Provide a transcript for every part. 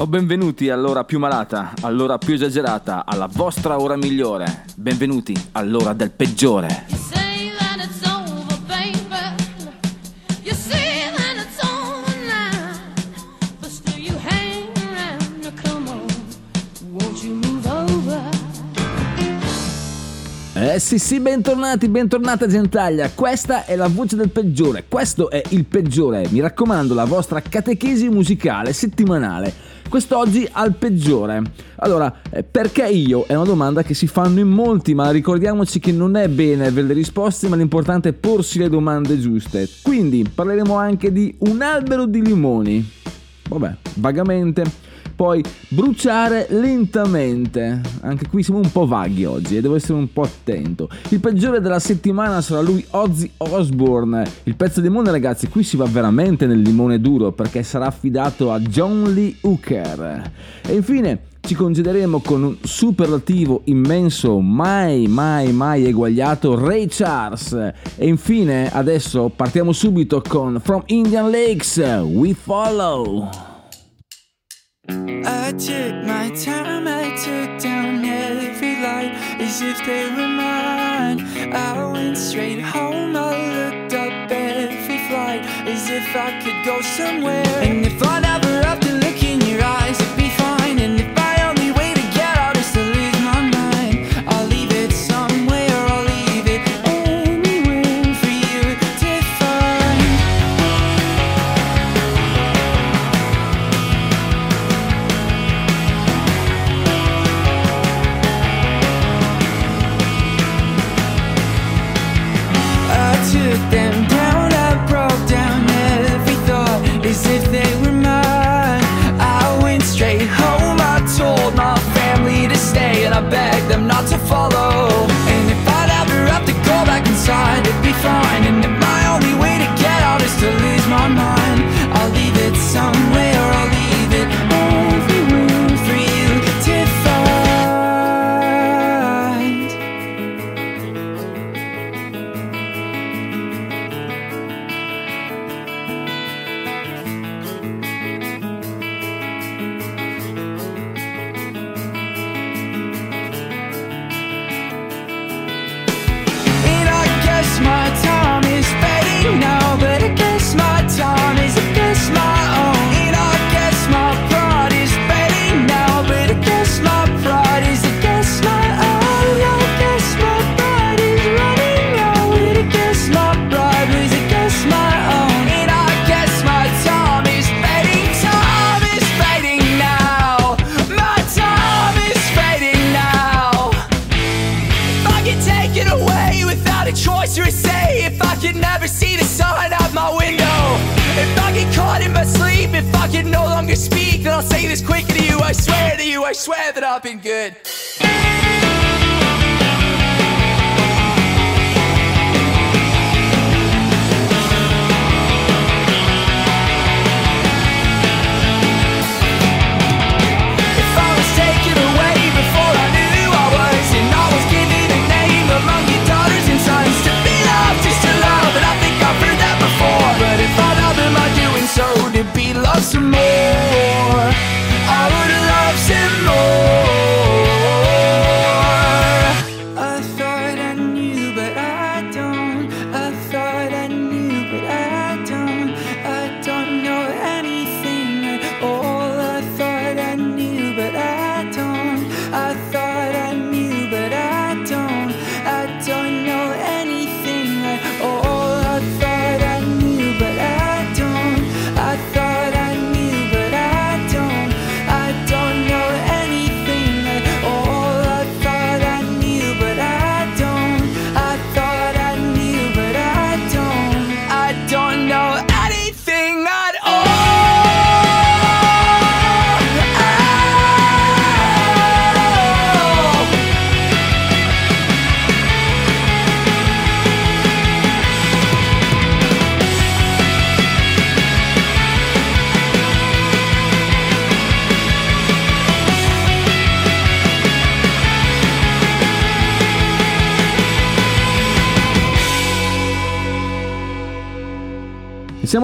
O benvenuti all'ora più malata, all'ora più esagerata, alla vostra ora migliore. Benvenuti all'ora del peggiore. You say that it's over, baby. You say that it's over now. But still you hang around. Now come on, won't you move over? Eh sì sì, bentornati, bentornata gentaglia. Questa è la voce del peggiore, questo è il peggiore. Mi raccomando, la vostra catechesi musicale settimanale. Quest'oggi al peggiore. Allora, eh, perché io? È una domanda che si fanno in molti, ma ricordiamoci che non è bene avere le risposte, ma l'importante è porsi le domande giuste. Quindi parleremo anche di un albero di limoni. Vabbè, vagamente. Poi bruciare lentamente. Anche qui siamo un po' vaghi oggi e devo essere un po' attento. Il peggiore della settimana sarà lui Ozzy Osbourne. Il pezzo di limone, ragazzi, qui si va veramente nel limone duro perché sarà affidato a John Lee Hooker. E infine ci concederemo con un superlativo immenso, mai, mai, mai eguagliato, Ray Charles. E infine, adesso partiamo subito con From Indian Lakes, We Follow. I took my time, I took down every light as if they were mine. I went straight home, I looked up every flight as if I could go somewhere. And if I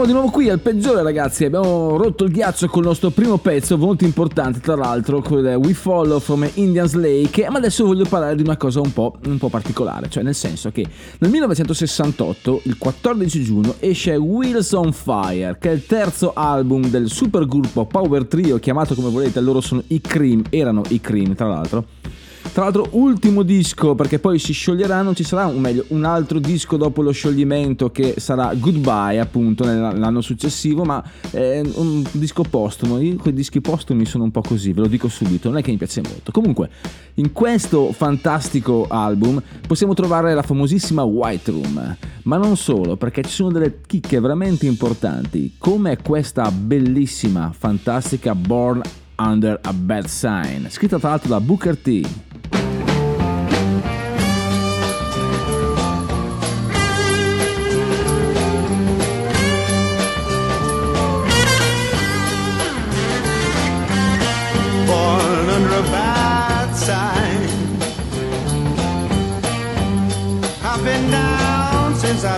di nuovo qui al peggiore ragazzi, abbiamo rotto il ghiaccio col nostro primo pezzo, molto importante tra l'altro, con We Follow from Indian's Lake, ma adesso voglio parlare di una cosa un po', un po' particolare, cioè nel senso che nel 1968, il 14 giugno, esce Wheels on Fire, che è il terzo album del supergruppo Power Trio, chiamato come volete, loro sono i Cream, erano i Cream tra l'altro. Tra l'altro, ultimo disco, perché poi si scioglieranno, ci sarà un, meglio, un altro disco dopo lo scioglimento che sarà Goodbye, appunto, nell'anno successivo, ma è un disco postumo. Io con i dischi postumi sono un po' così, ve lo dico subito, non è che mi piace molto. Comunque, in questo fantastico album possiamo trovare la famosissima White Room, ma non solo, perché ci sono delle chicche veramente importanti, come questa bellissima, fantastica Born Under a Bad Sign, scritta tra l'altro da Booker T.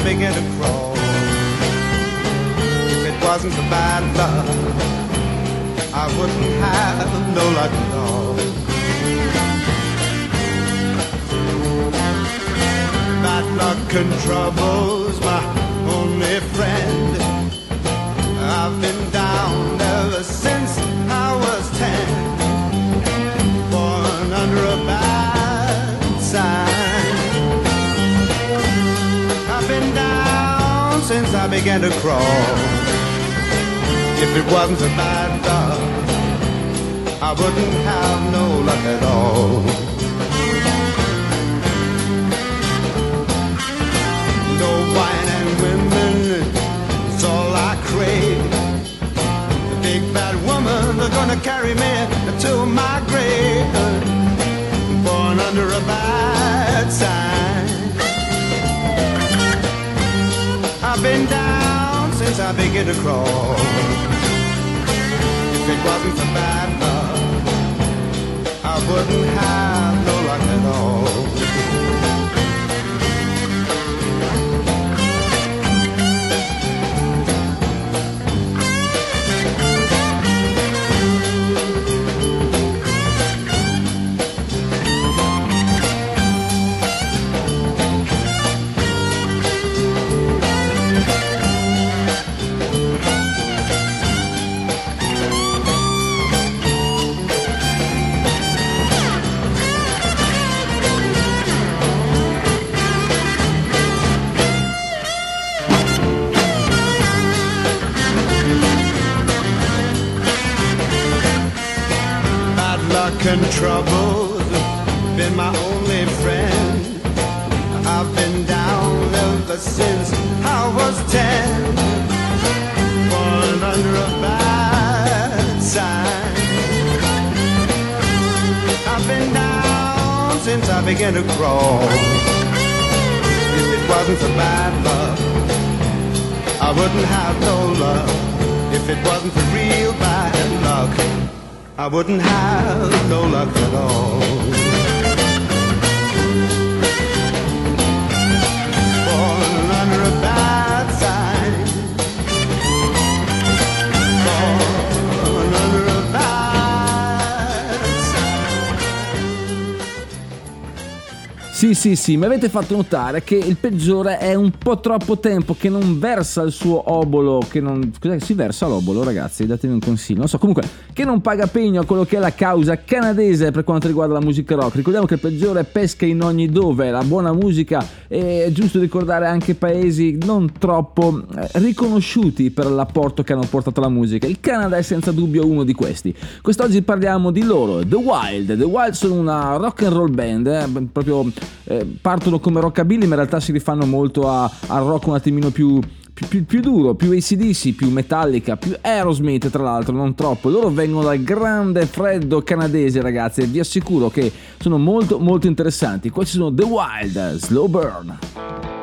began to crawl. If it wasn't for bad luck, I wouldn't have no luck at all. Bad luck and trouble's my only friend. I've been down ever since since I began to crawl. If it wasn't for bad luck, I wouldn't have no luck at all. No wine and women, it's all I crave. The big bad woman, they're gonna carry me to my grave. Born under a bad sign. I've been down since I began to crawl. If it wasn't for bad luck, I wouldn't have no luck at all. Sì, mi avete fatto notare che il peggiore è un po' troppo tempo che non versa il suo obolo, che non... Cos'è si versa l'obolo, ragazzi? Datemi un consiglio. Non so, comunque, che non paga pegno a quello che è la causa canadese per quanto riguarda la musica rock. Ricordiamo che il peggiore pesca in ogni dove, la buona musica è giusto ricordare anche paesi non troppo eh, riconosciuti per l'apporto che hanno portato alla musica. Il Canada è senza dubbio uno di questi. Quest'oggi parliamo di loro, The Wild. The Wild sono una rock and roll band, eh, proprio eh, partono come rockabilly, ma in realtà si rifanno molto al rock un attimino più, più, più- più duro, più ACDC, più Metallica, più Aerosmith tra l'altro, non troppo. Loro vengono dal grande freddo canadese ragazzi e vi assicuro che sono molto molto interessanti. Questi sono The Wild, Slow Burn.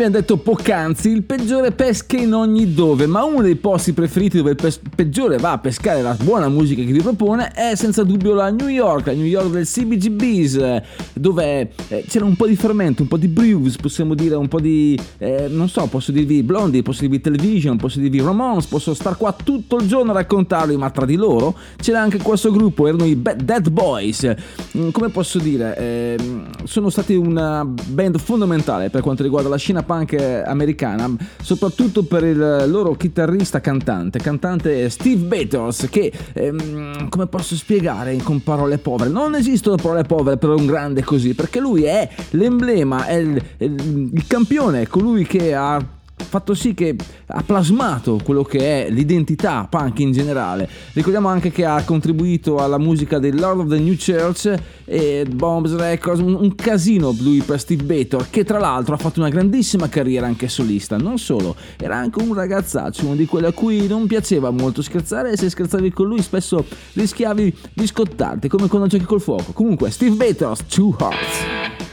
Abbiamo detto poc'anzi, il peggiore pesca in ogni dove, ma uno dei posti preferiti dove il pes- peggiore va a pescare la buona musica che vi propone è senza dubbio la New York, la New York del CBGBs, eh, dove eh, c'era un po' di fermento, un po' di brews, possiamo dire un po' di, eh, non so, posso dirvi Blondie, posso dirvi Television, posso dirvi Ramones, posso star qua tutto il giorno a raccontarli, ma tra di loro c'era anche questo gruppo, erano i Bad Dead Boys. Mm, Come posso dire, ehm, sono stati una band fondamentale per quanto riguarda la scena punk americana, soprattutto per il loro chitarrista cantante, cantante Steve Bators, che ehm, come posso spiegare con parole povere? Non esistono parole povere per un grande così, perché lui è l'emblema, è il, il- il campione, è colui che ha fatto sì che ha plasmato quello che è l'identità punk in generale. Ricordiamo anche che ha contribuito alla musica del Lord of the New Church e Bombs Records, un, casino lui per Steve Bator, che tra l'altro ha fatto una grandissima carriera anche solista. Non solo, era anche un ragazzaccio, uno di quelli a cui non piaceva molto scherzare e se scherzavi con lui spesso rischiavi di scottarti, come quando giochi col fuoco. Comunque, Steve Bator's Two Hearts.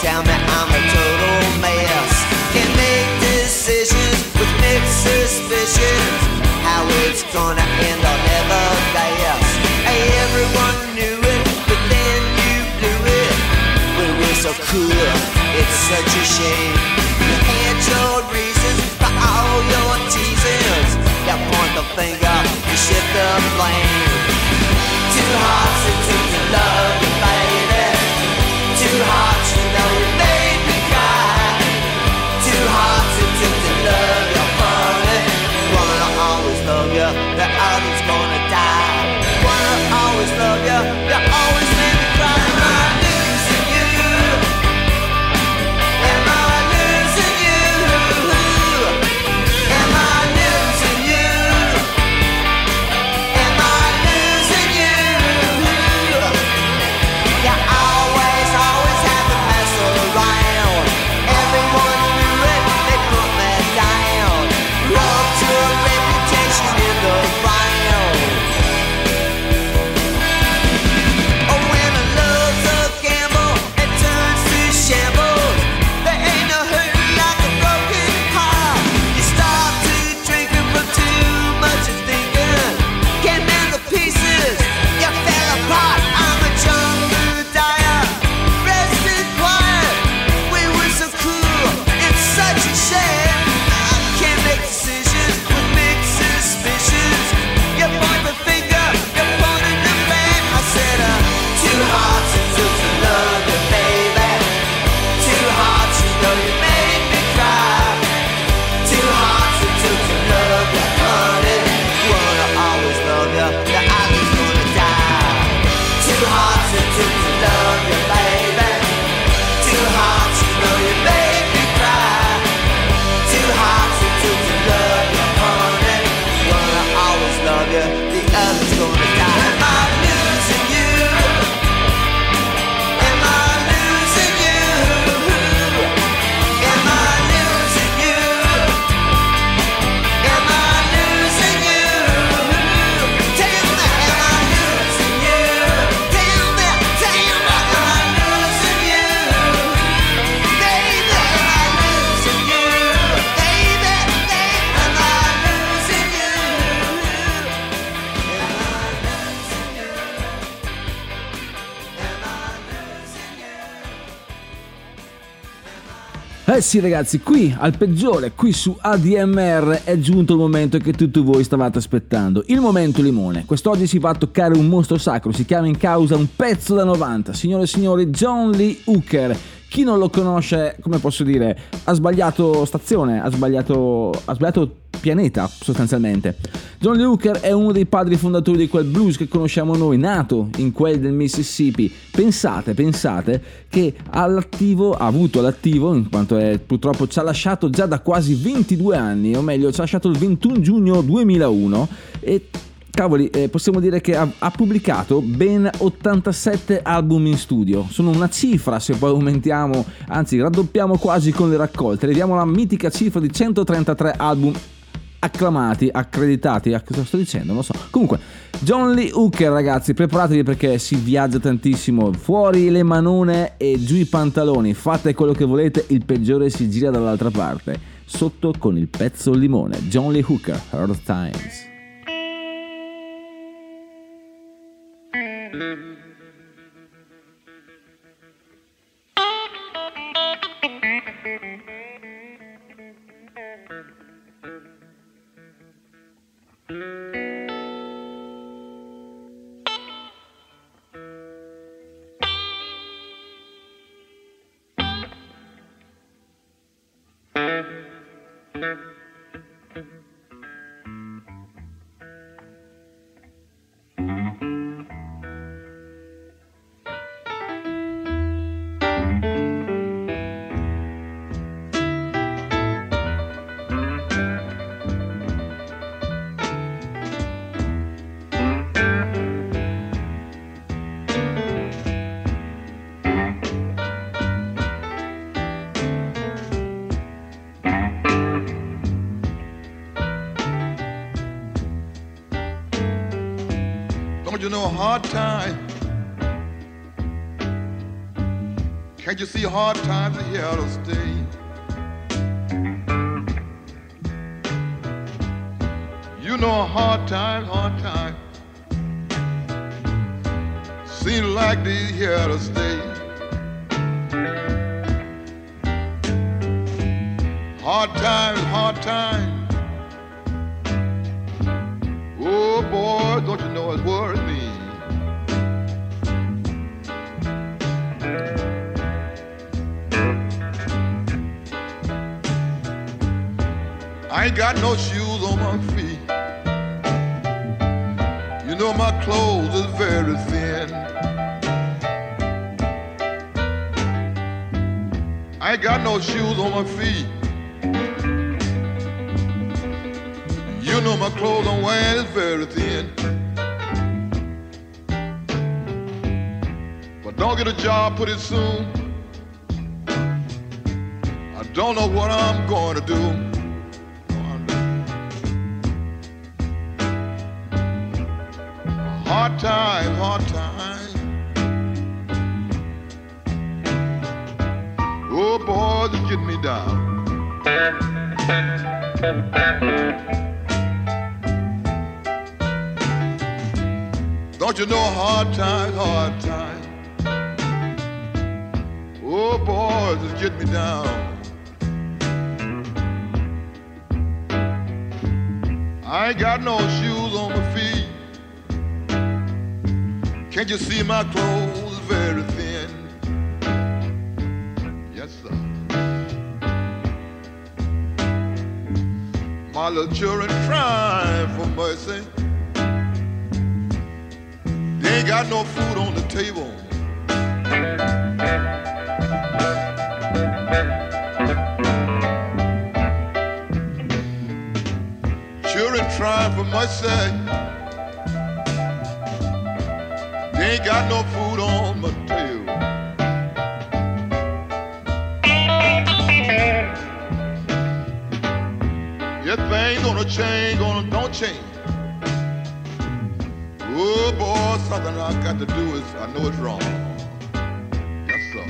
Tell me I'm a total mess. Can't make decisions with mixed suspicions. How it's gonna end, I'll never guess. Hey, everyone knew it, but then you blew it. We were so cool, it's such a shame. Your reasons for all your. You point the finger, you shift the blame. Two hearts it took to love Eh sì ragazzi, qui al peggiore, qui su ADMR è giunto il momento che tutti voi stavate aspettando. Il momento limone. Quest'oggi si va a toccare un mostro sacro, si chiama in causa un pezzo da 90. Signore e signori, John Lee Hooker. Chi non lo conosce, come posso dire, ha sbagliato stazione, ha sbagliato, ha sbagliato pianeta sostanzialmente. John Lee Hooker è uno dei padri fondatori di quel blues che conosciamo noi, nato in quel del Mississippi. Pensate, pensate che all'attivo, ha avuto all'attivo, in quanto è, purtroppo ci ha lasciato già da quasi 22 anni, o meglio ci ha lasciato il 21 giugno 2001 e Cavoli, eh, possiamo dire che ha, ha pubblicato ben 87 album in studio. Sono una cifra se poi aumentiamo, anzi raddoppiamo quasi con le raccolte. Arriviamo alla mitica cifra di 133 album acclamati, accreditati, a cosa sto dicendo? Non lo so. Comunque, John Lee Hooker, ragazzi, preparatevi perché si viaggia tantissimo. Fuori le manone e giù i pantaloni. Fate quello che volete, il peggiore si gira dall'altra parte. Sotto con il pezzo limone. John Lee Hooker, Hard Times. Mm-hmm. Time? Can't you see hard times are here to stay? You know a hard time, hard time. Seem like they're here to stay. Got no shoes on my feet. You know my clothes is very thin. I ain't got no shoes on my feet. You know my clothes I'm wearing is very thin. But don't get a job pretty soon. I don't know what I'm going to do. You know hard times, hard times? Oh, boy, it's getting me down. I ain't got no shoes on my feet. Can't you see my clothes very thin? Yes, sir. My little children crying for mercy. Got no food on the table. Children trying for mercy. They ain't got no food on my table. Your thing gonna change, gonna don't change. Oh boy, something I got to do is I know it's wrong. Yes, sir.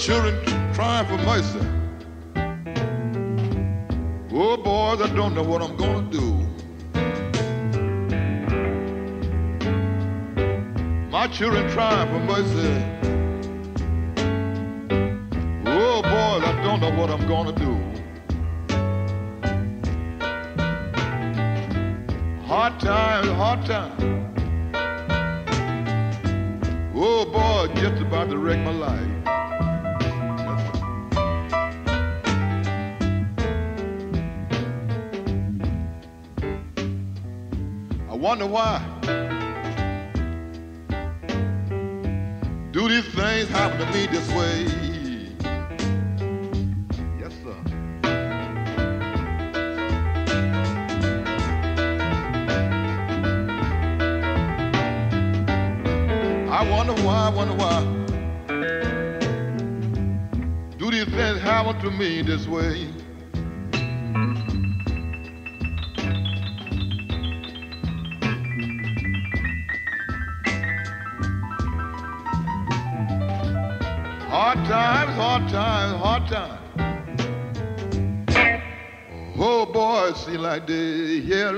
Children crying for mercy. Oh, boys, I don't know what I'm gonna do. My children crying for mercy. Wonder why. Do these things happen to me this way? Yes, sir. I wonder why, I wonder why. Do these things happen to me this way? Hard times, hard times. Oh boy, it seems like they here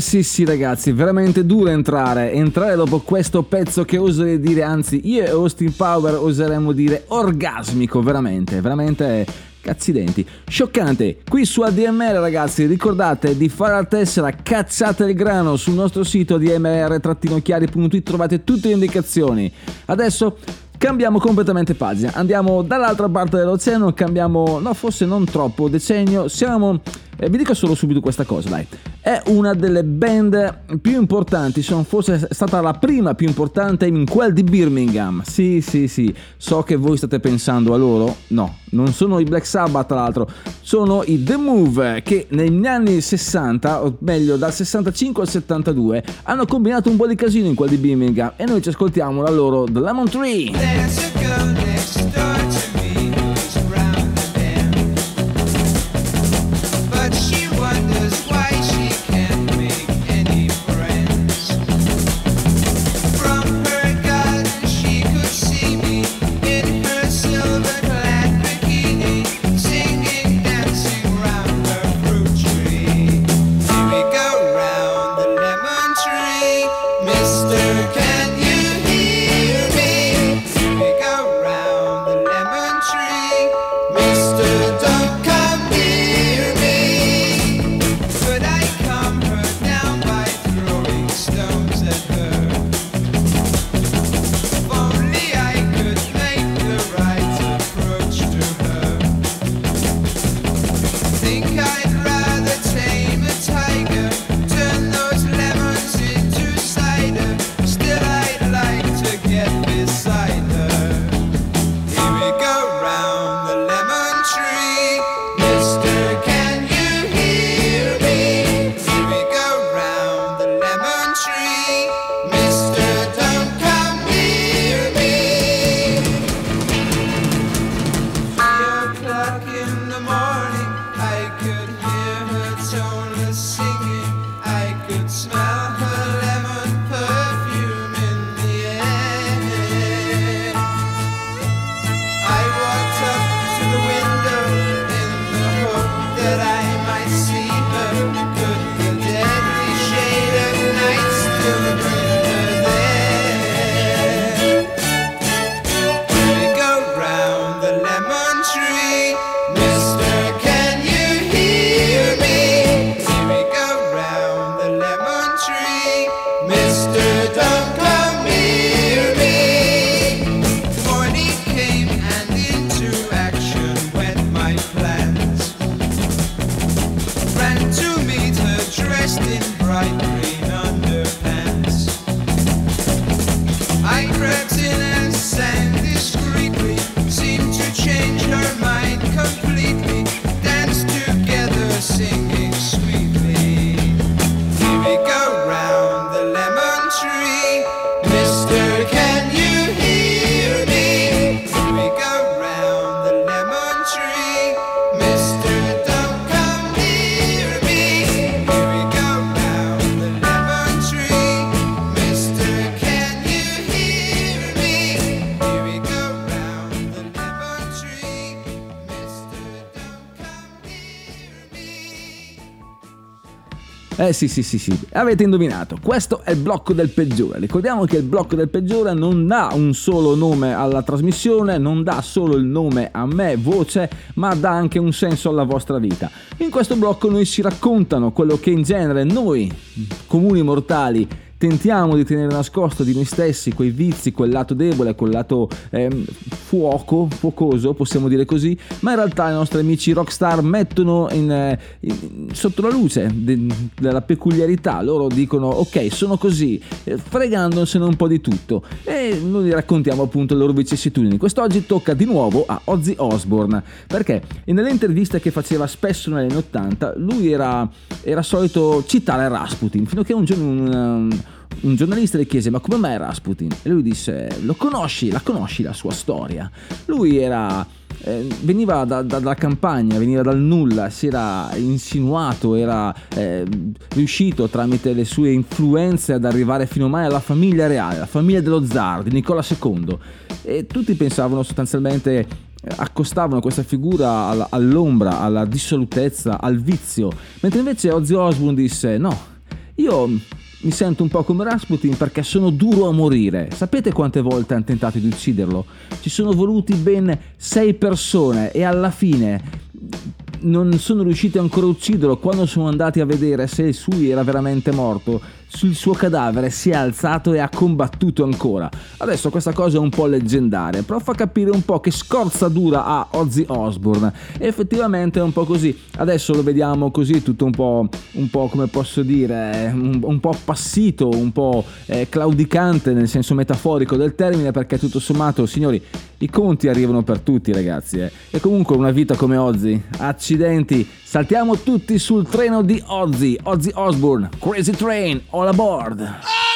Sì sì ragazzi, veramente duro entrare, entrare dopo questo pezzo che oserei dire, anzi io e Austin Power oseremmo dire orgasmico, veramente, veramente cazzi denti. Scioccante, qui su ADMR ragazzi ricordate di fare la tessera cazzate il grano sul nostro sito admr-chiari.it trovate tutte le indicazioni. Adesso Cambiamo completamente pagina, andiamo dall'altra parte dell'oceano, cambiamo, no forse non troppo decennio, siamo, eh, vi dico solo subito questa cosa dai, è una delle band più importanti, sono forse stata la prima più importante in quel di Birmingham, sì sì sì, so che voi state pensando a loro, no, non sono i Black Sabbath tra l'altro, sono i The Move che negli anni 60, o meglio dal 65 al 72, hanno combinato un po' di casino in quel di Birmingham. E noi ci ascoltiamo la loro The Lemon Tree. Eh sì, sì, sì, sì, avete indovinato, questo è il blocco del peggiore. Ricordiamo che il blocco del peggiore non dà un solo nome alla trasmissione, non dà solo il nome a me, voce, ma dà anche un senso alla vostra vita. In questo blocco noi si raccontano quello che in genere noi, comuni mortali, tentiamo di tenere nascosto di noi stessi quei vizi, quel lato debole, quel lato ehm, fuoco, fuocoso, possiamo dire così, ma in realtà i nostri amici rockstar mettono in, eh, in- sotto la luce de- della peculiarità, loro dicono ok sono così, eh, fregandosene un po' di tutto e noi raccontiamo appunto le loro vicissitudini. Quest'oggi tocca di nuovo a Ozzy Osbourne, perché nelle interviste che faceva spesso negli anni 80 lui era, era solito citare Rasputin, fino a che un giorno un, um, un giornalista le chiese ma come mai Rasputin? E lui disse lo conosci, la conosci la sua storia? Lui era, eh, veniva da- da- dalla campagna, veniva dal nulla, si era insinuato, era eh, riuscito tramite le sue influenze ad arrivare fino mai alla famiglia reale, la famiglia dello zar, di Nicola II. E tutti pensavano sostanzialmente eh, accostavano questa figura all- all'ombra, alla dissolutezza, al vizio, mentre invece Ozzy Osbourne disse no, io mi sento un po' come Rasputin perché sono duro a morire. Sapete quante volte hanno tentato di ucciderlo? Ci sono voluti ben sei persone e alla fine non sono riusciti ancora a ucciderlo. Quando sono andati a vedere se lui era veramente morto, sul suo cadavere si è alzato e ha combattuto ancora. Adesso questa cosa è un po' leggendaria, però fa capire un po' che scorza dura ha Ozzy Osbourne. E effettivamente è un po' così. Adesso lo vediamo così, tutto un po', un po' come posso dire, un, un po' appassito, un po' eh, claudicante nel senso metaforico del termine, perché tutto sommato, signori, i conti arrivano per tutti, ragazzi. eh. E comunque una vita come Ozzy, accidenti, saltiamo tutti sul treno di Ozzy, Ozzy Osbourne, Crazy Train, all aboard! Mister,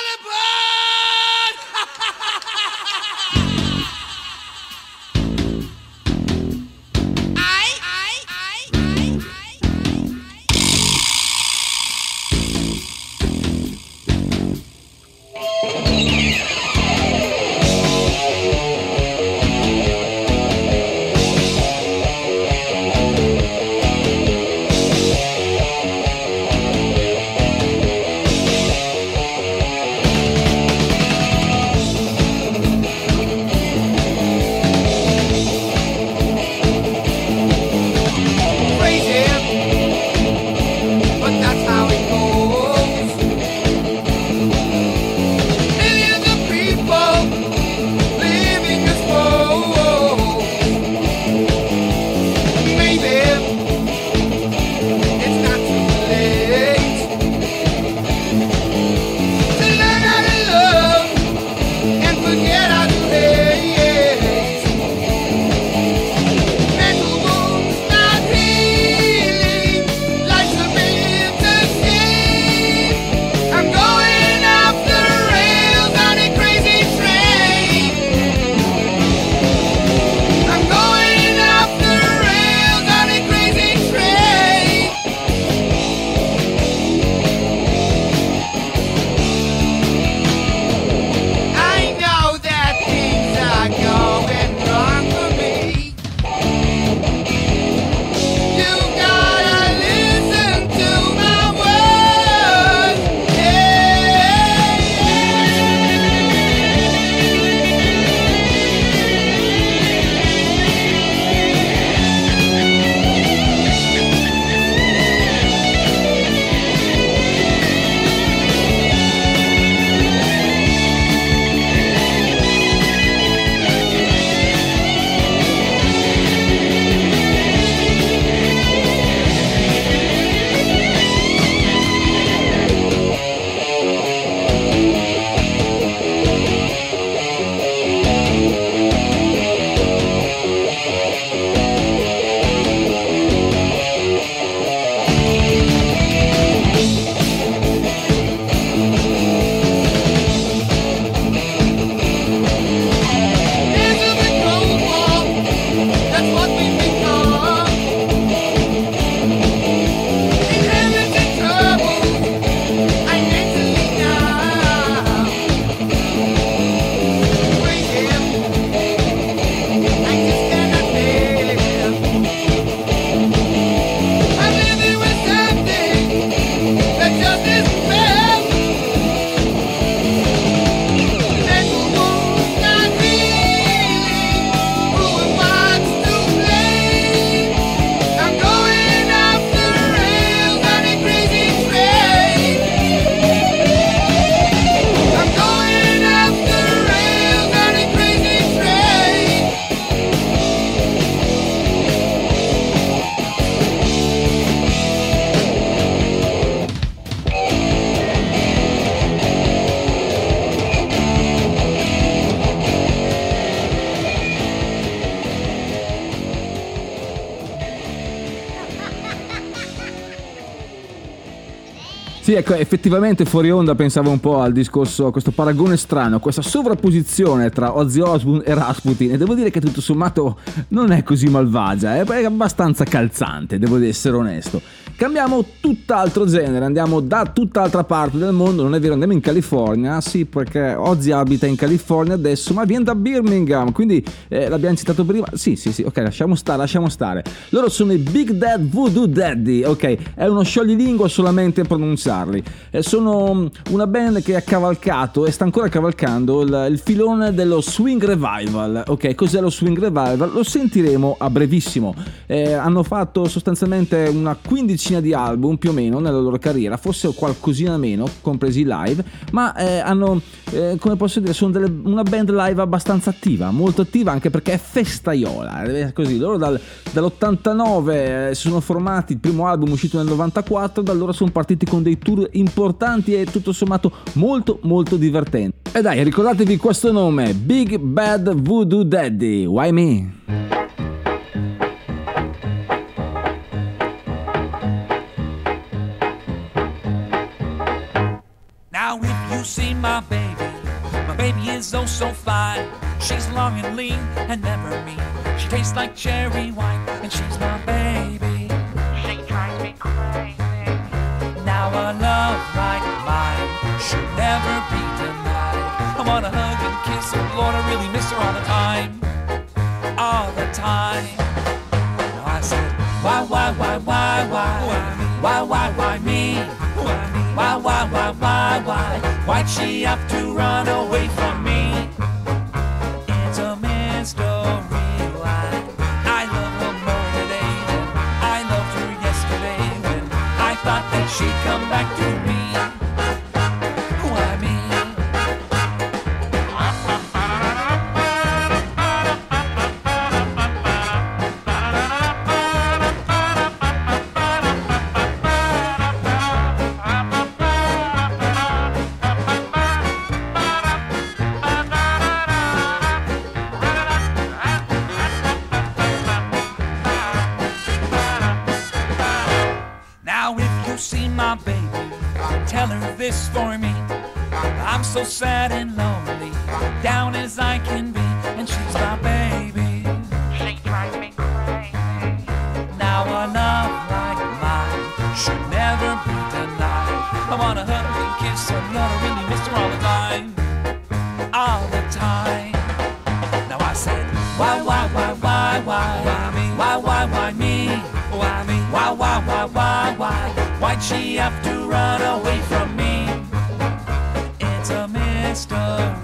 Ecco, effettivamente fuori onda pensavo un po' al discorso, a questo paragone strano, questa sovrapposizione tra Ozzy Osbourne e Rasputin e devo dire che tutto sommato non è così malvagia, è abbastanza calzante, devo essere onesto. Cambiamo tutt'altro genere, andiamo da tutt'altra parte del mondo, non è vero, andiamo in California, sì, perché Ozzy abita in California adesso, ma viene da Birmingham, quindi eh, l'abbiamo citato prima, sì, sì, sì, ok, lasciamo stare, lasciamo stare. Loro sono i Big Dad Voodoo Daddy, ok, è uno scioglilingua solamente a pronunciarli. Eh, sono mm, una band che ha cavalcato e sta ancora cavalcando il, il filone dello swing revival, ok, cos'è lo swing revival? Lo sentiremo a brevissimo. Eh, hanno fatto sostanzialmente una quindicina di album più o meno nella loro carriera, forse qualcosina meno, compresi live, ma eh, hanno, eh, come posso dire, sono delle- una band live abbastanza attiva, molto attiva anche perché è festaiola, è così, loro dal- dall'89 eh, si sono formati, il primo album uscito nel 94, da allora sono partiti con dei tour importanti e tutto sommato molto molto divertenti. E dai, ricordatevi questo nome, Big Bad Voodoo Daddy, why me? And never mean. She tastes like cherry wine, and she's my baby. She drives me crazy. Now a love like mine should never be denied. I wanna hug and kiss her, Lord, I really miss her all the time, all the time. I said, why, why, why, why, why, why, why, why me? Why, why, why, why, why? Why'd she have to run away she have to run away from me? It's a mystery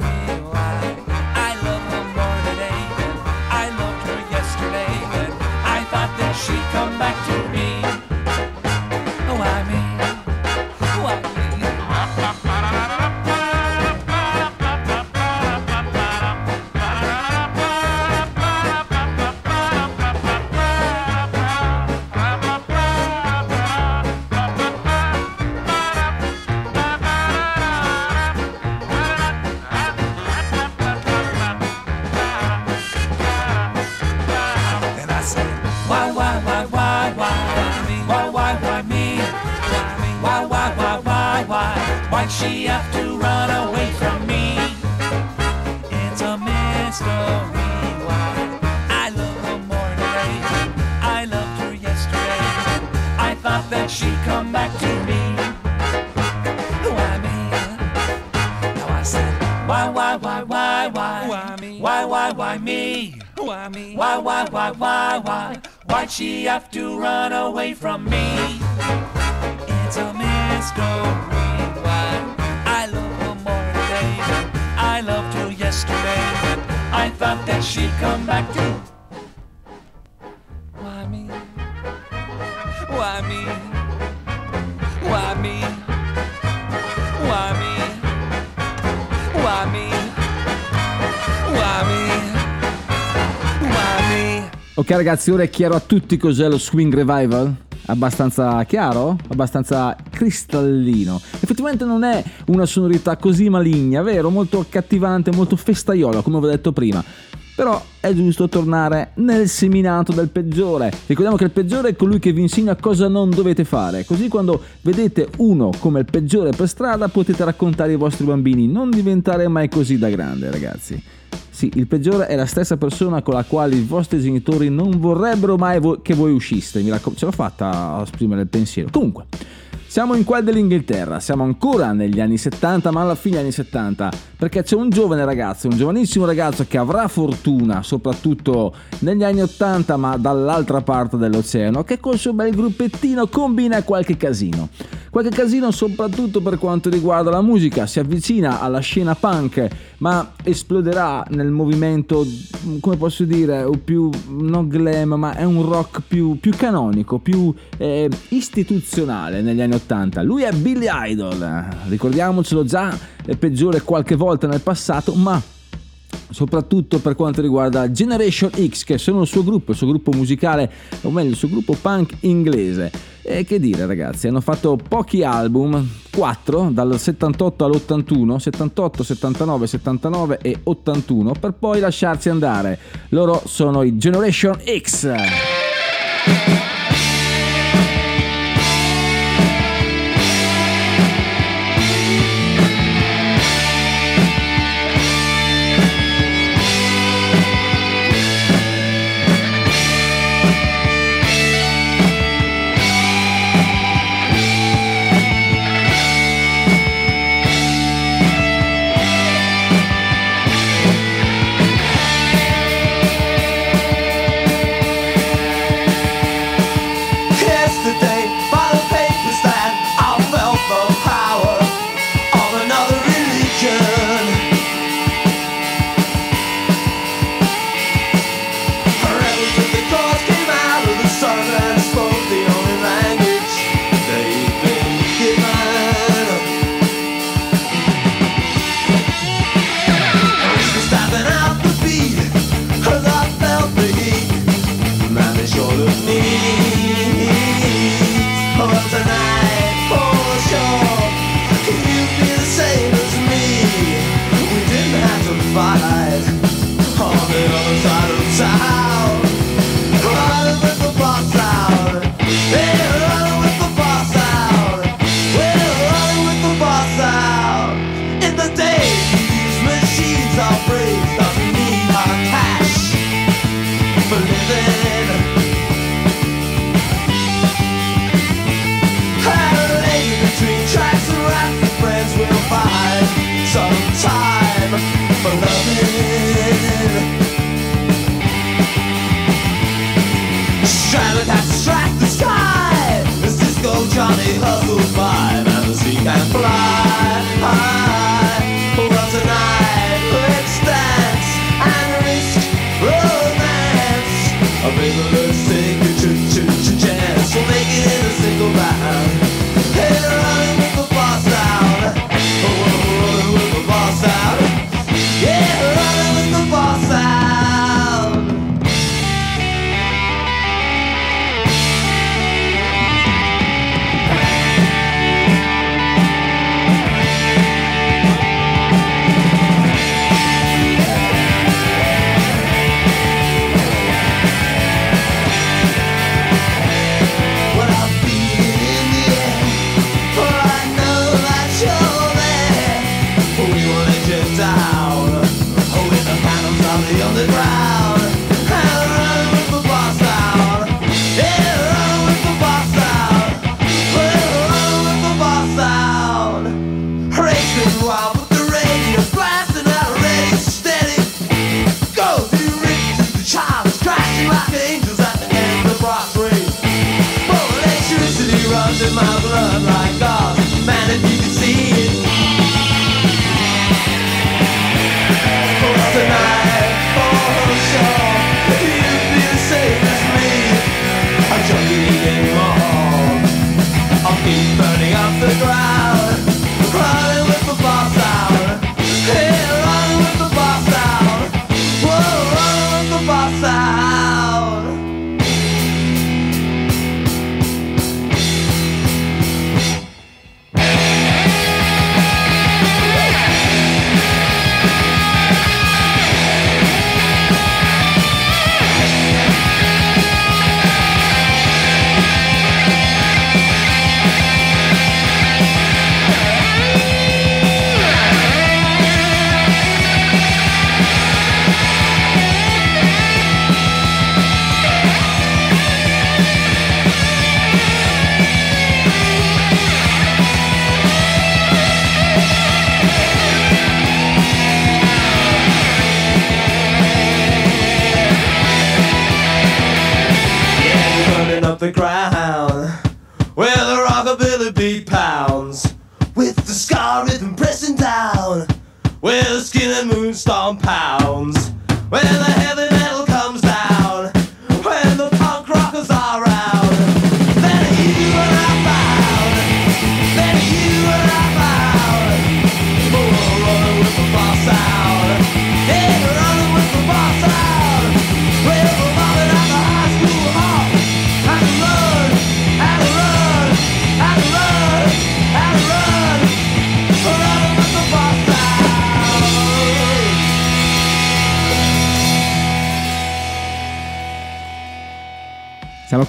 have to run away from me? Ok ragazzi, ora è chiaro a tutti cos'è lo swing revival? Abbastanza chiaro? Abbastanza cristallino. Effettivamente non è una sonorità così maligna, vero? Molto accattivante, molto festaiola, come vi ho detto prima. Però è giusto tornare nel seminato del peggiore. Ricordiamo che il peggiore è colui che vi insegna cosa non dovete fare. Così quando vedete uno come il peggiore per strada potete raccontare ai vostri bambini non diventare mai così da grande, ragazzi. Sì, il peggiore è la stessa persona con la quale i vostri genitori non vorrebbero mai vo- che voi usciste. Mi raccomando, ce l'ho fatta a esprimere il pensiero. Comunque, siamo in quel dell'Inghilterra, siamo ancora negli anni 70, ma alla fine degli anni 70, perché c'è un giovane ragazzo, un giovanissimo ragazzo che avrà fortuna, soprattutto negli anni 80, ma dall'altra parte dell'oceano, che col suo bel gruppettino combina qualche casino. Qualche casino soprattutto per quanto riguarda la musica, si avvicina alla scena punk, ma esploderà nel movimento, come posso dire, più non glam, ma è un rock più, più canonico, più eh, istituzionale negli anni 80. Lui è Billy Idol, ricordiamocelo già, è peggiore qualche volta nel passato, ma soprattutto per quanto riguarda Generation X, che sono il suo gruppo, il suo gruppo musicale, o meglio il suo gruppo punk inglese. E che dire ragazzi, hanno fatto pochi album, 4 dal 78 all'81, 78, 79, 79 e 81, per poi lasciarsi andare. Loro sono i Generation X.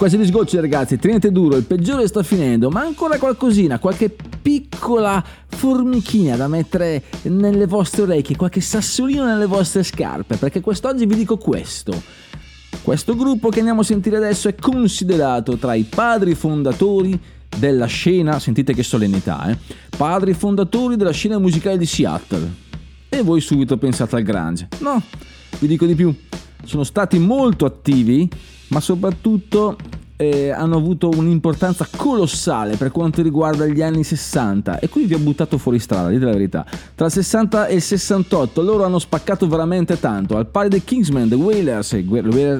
quasi agli sgocci ragazzi, tenete duro, il peggiore sta finendo, ma ancora qualcosina, qualche piccola formichina da mettere nelle vostre orecchie, qualche sassolino nelle vostre scarpe, perché quest'oggi vi dico questo. Questo gruppo che andiamo a sentire adesso è considerato tra i padri fondatori della scena, sentite che solennità, eh? Padri fondatori della scena musicale di Seattle. E voi subito pensate al grunge. No, vi dico di più. Sono stati molto attivi, ma soprattutto eh, hanno avuto un'importanza colossale per quanto riguarda gli anni 60 e qui vi ho buttato fuori strada, dite la verità. Tra il 60 e il 68 loro hanno spaccato veramente tanto, al pari dei Kingsman, The Wailers,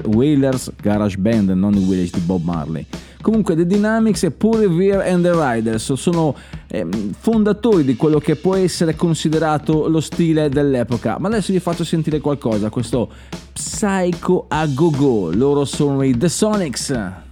Wailers Garage Band, non i Wailers di Bob Marley. Comunque The Dynamics e Paul Revere and the Riders sono ehm, fondatori di quello che può essere considerato lo stile dell'epoca. Ma adesso vi faccio sentire qualcosa, questo Psycho a go go. Loro sono i The Sonics.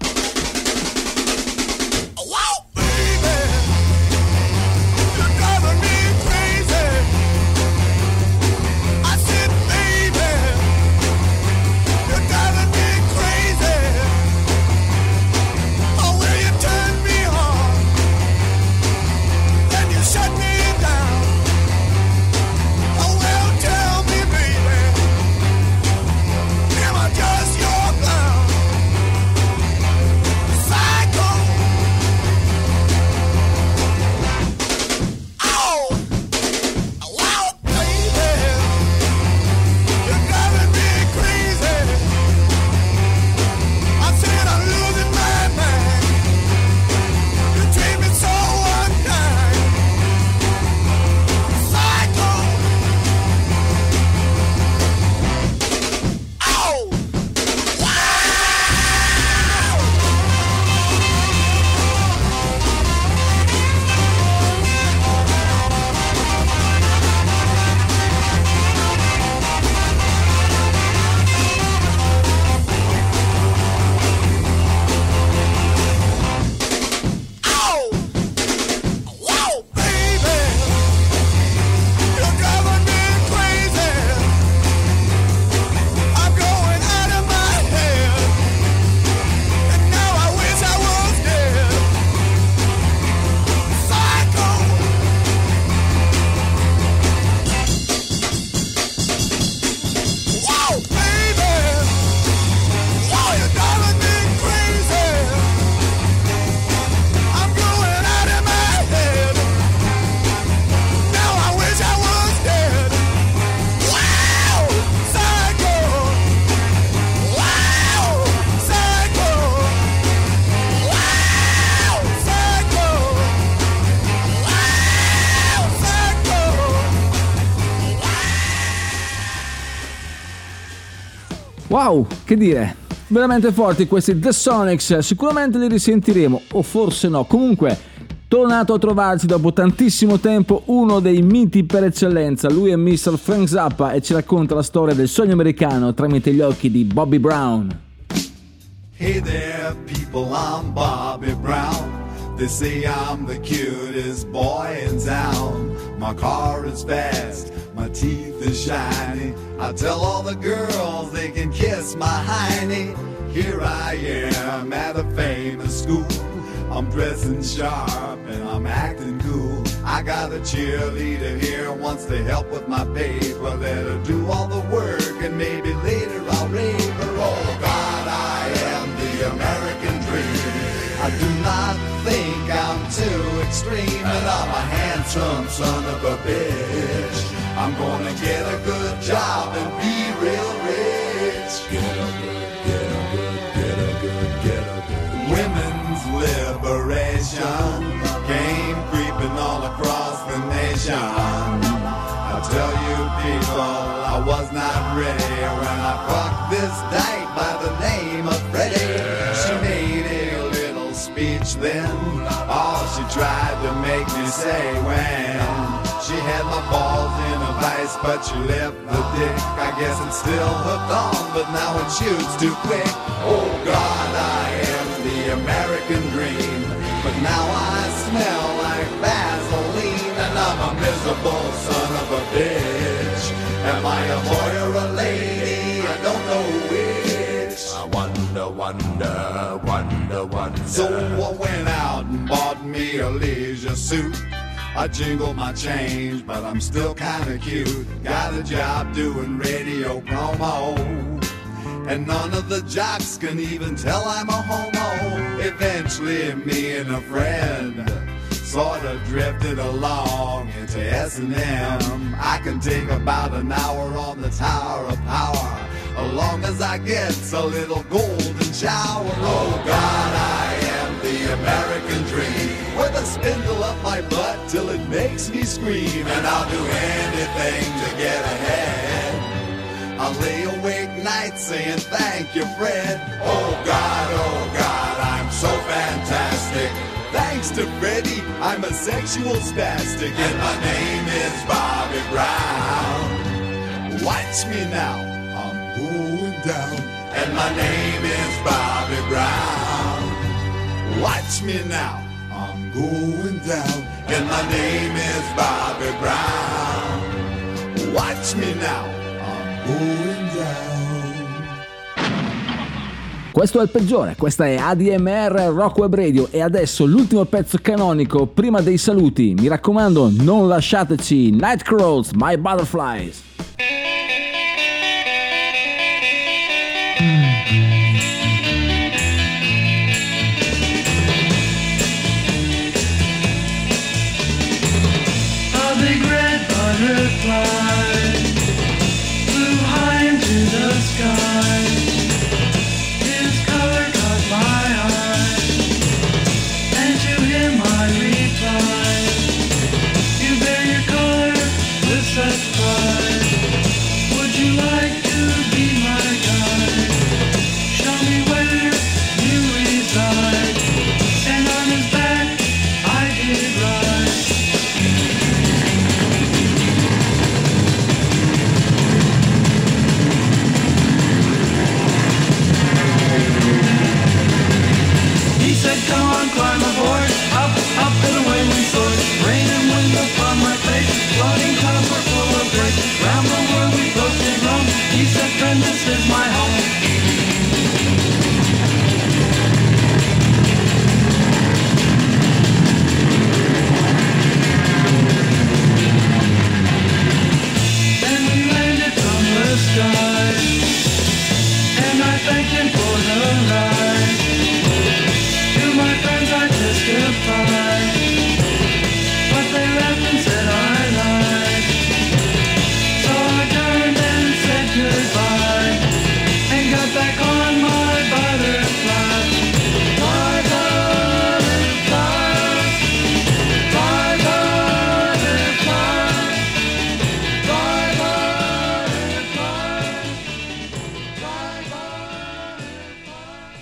Wow, che dire, veramente forti questi The Sonics, sicuramente li risentiremo, o forse no, comunque tornato a trovarci dopo tantissimo tempo uno dei miti per eccellenza, lui è Mr. Frank Zappa e ci racconta la storia del sogno americano tramite gli occhi di Bobby Brown. Hey there, people, I'm Bobby Brown. They say I'm the cutest boy in town. My car is fast, my teeth is shiny. I tell all the girls they can kiss my hiney. Here I am at a famous school. I'm dressing sharp and I'm acting cool. I got a cheerleader here wants to help with my paper. Let her do all the work and maybe later I'll rave her. Oh God, I am the American dream. I do not too extreme. And I'm a handsome son of a bitch. I'm gonna get a good job and be real rich. Get a good, get a good, get a good, get a good. Women's liberation Came creeping all across the nation. I tell you people, I was not ready When I fucked this dyke by the name of Freddie. She made a little speech then. Tried to make me say when she had my balls in a vice, but she left the dick. I guess it's still hooked on, but now it shoots too quick. Oh God, I am the American dream, but now I smell like Vaseline, and I'm a miserable son of a bitch. Am I a boy or a lady? I don't know which. I wonder, wonder, wonder. So I went out and bought me a leisure suit. I jingled my change, but I'm still kinda cute. Got a job doing radio promo. And none of the jocks can even tell I'm a homo. Eventually, me and a friend sort of drifted along into S&M. I can take about an hour on the Tower of Power, as long as I get a little golden shower. Oh God, I am the American dream, with a spindle up my butt till it makes me scream, and I'll do anything to get ahead. I'll lay awake nights saying thank you, Fred. Oh God, oh God, I'm so fantastic. Thanks to Freddie, I'm a sexual spastic, and my name is Bobby Brown. Watch me now, going down, and my name is Bobby Brown. Watch me now, I'm going down, and my name is Bobby Brown. Watch me now, I'm going down. Questo è il peggiore, questa è ADMR Rock Web Radio e adesso l'ultimo pezzo canonico prima dei saluti. Mi raccomando, non lasciateci Nightcrawls, My Butterflies. Butterfly flew high into the sky.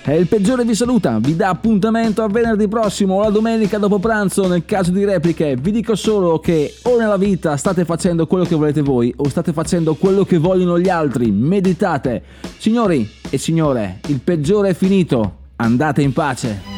E il peggiore vi saluta, vi dà appuntamento a venerdì prossimo o la domenica dopo pranzo nel caso di repliche. Vi dico solo che o nella vita state facendo quello che volete voi o state facendo quello che vogliono gli altri. Meditate. Signori e signore, il peggiore è finito. Andate in pace.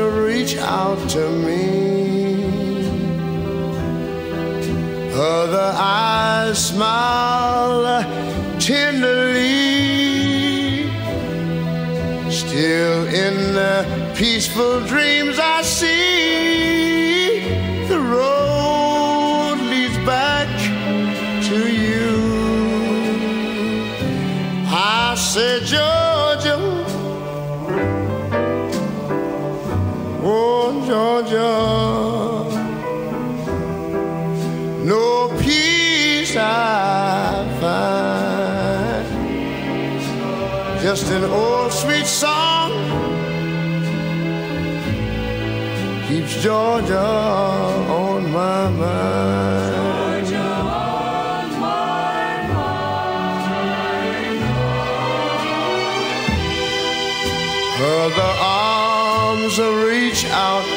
reach out to me. Other eyes smile tenderly. Still in the peaceful dreams I see Georgia, no peace I find, just an old sweet song keeps Georgia on my mind. The arms out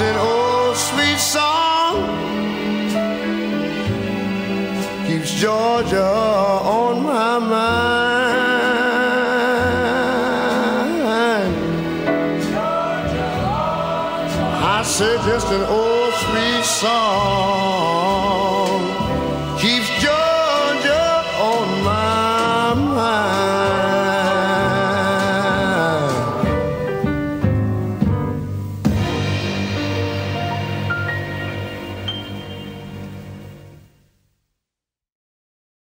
an old sweet song keeps Georgia on my mind. I say just an old sweet song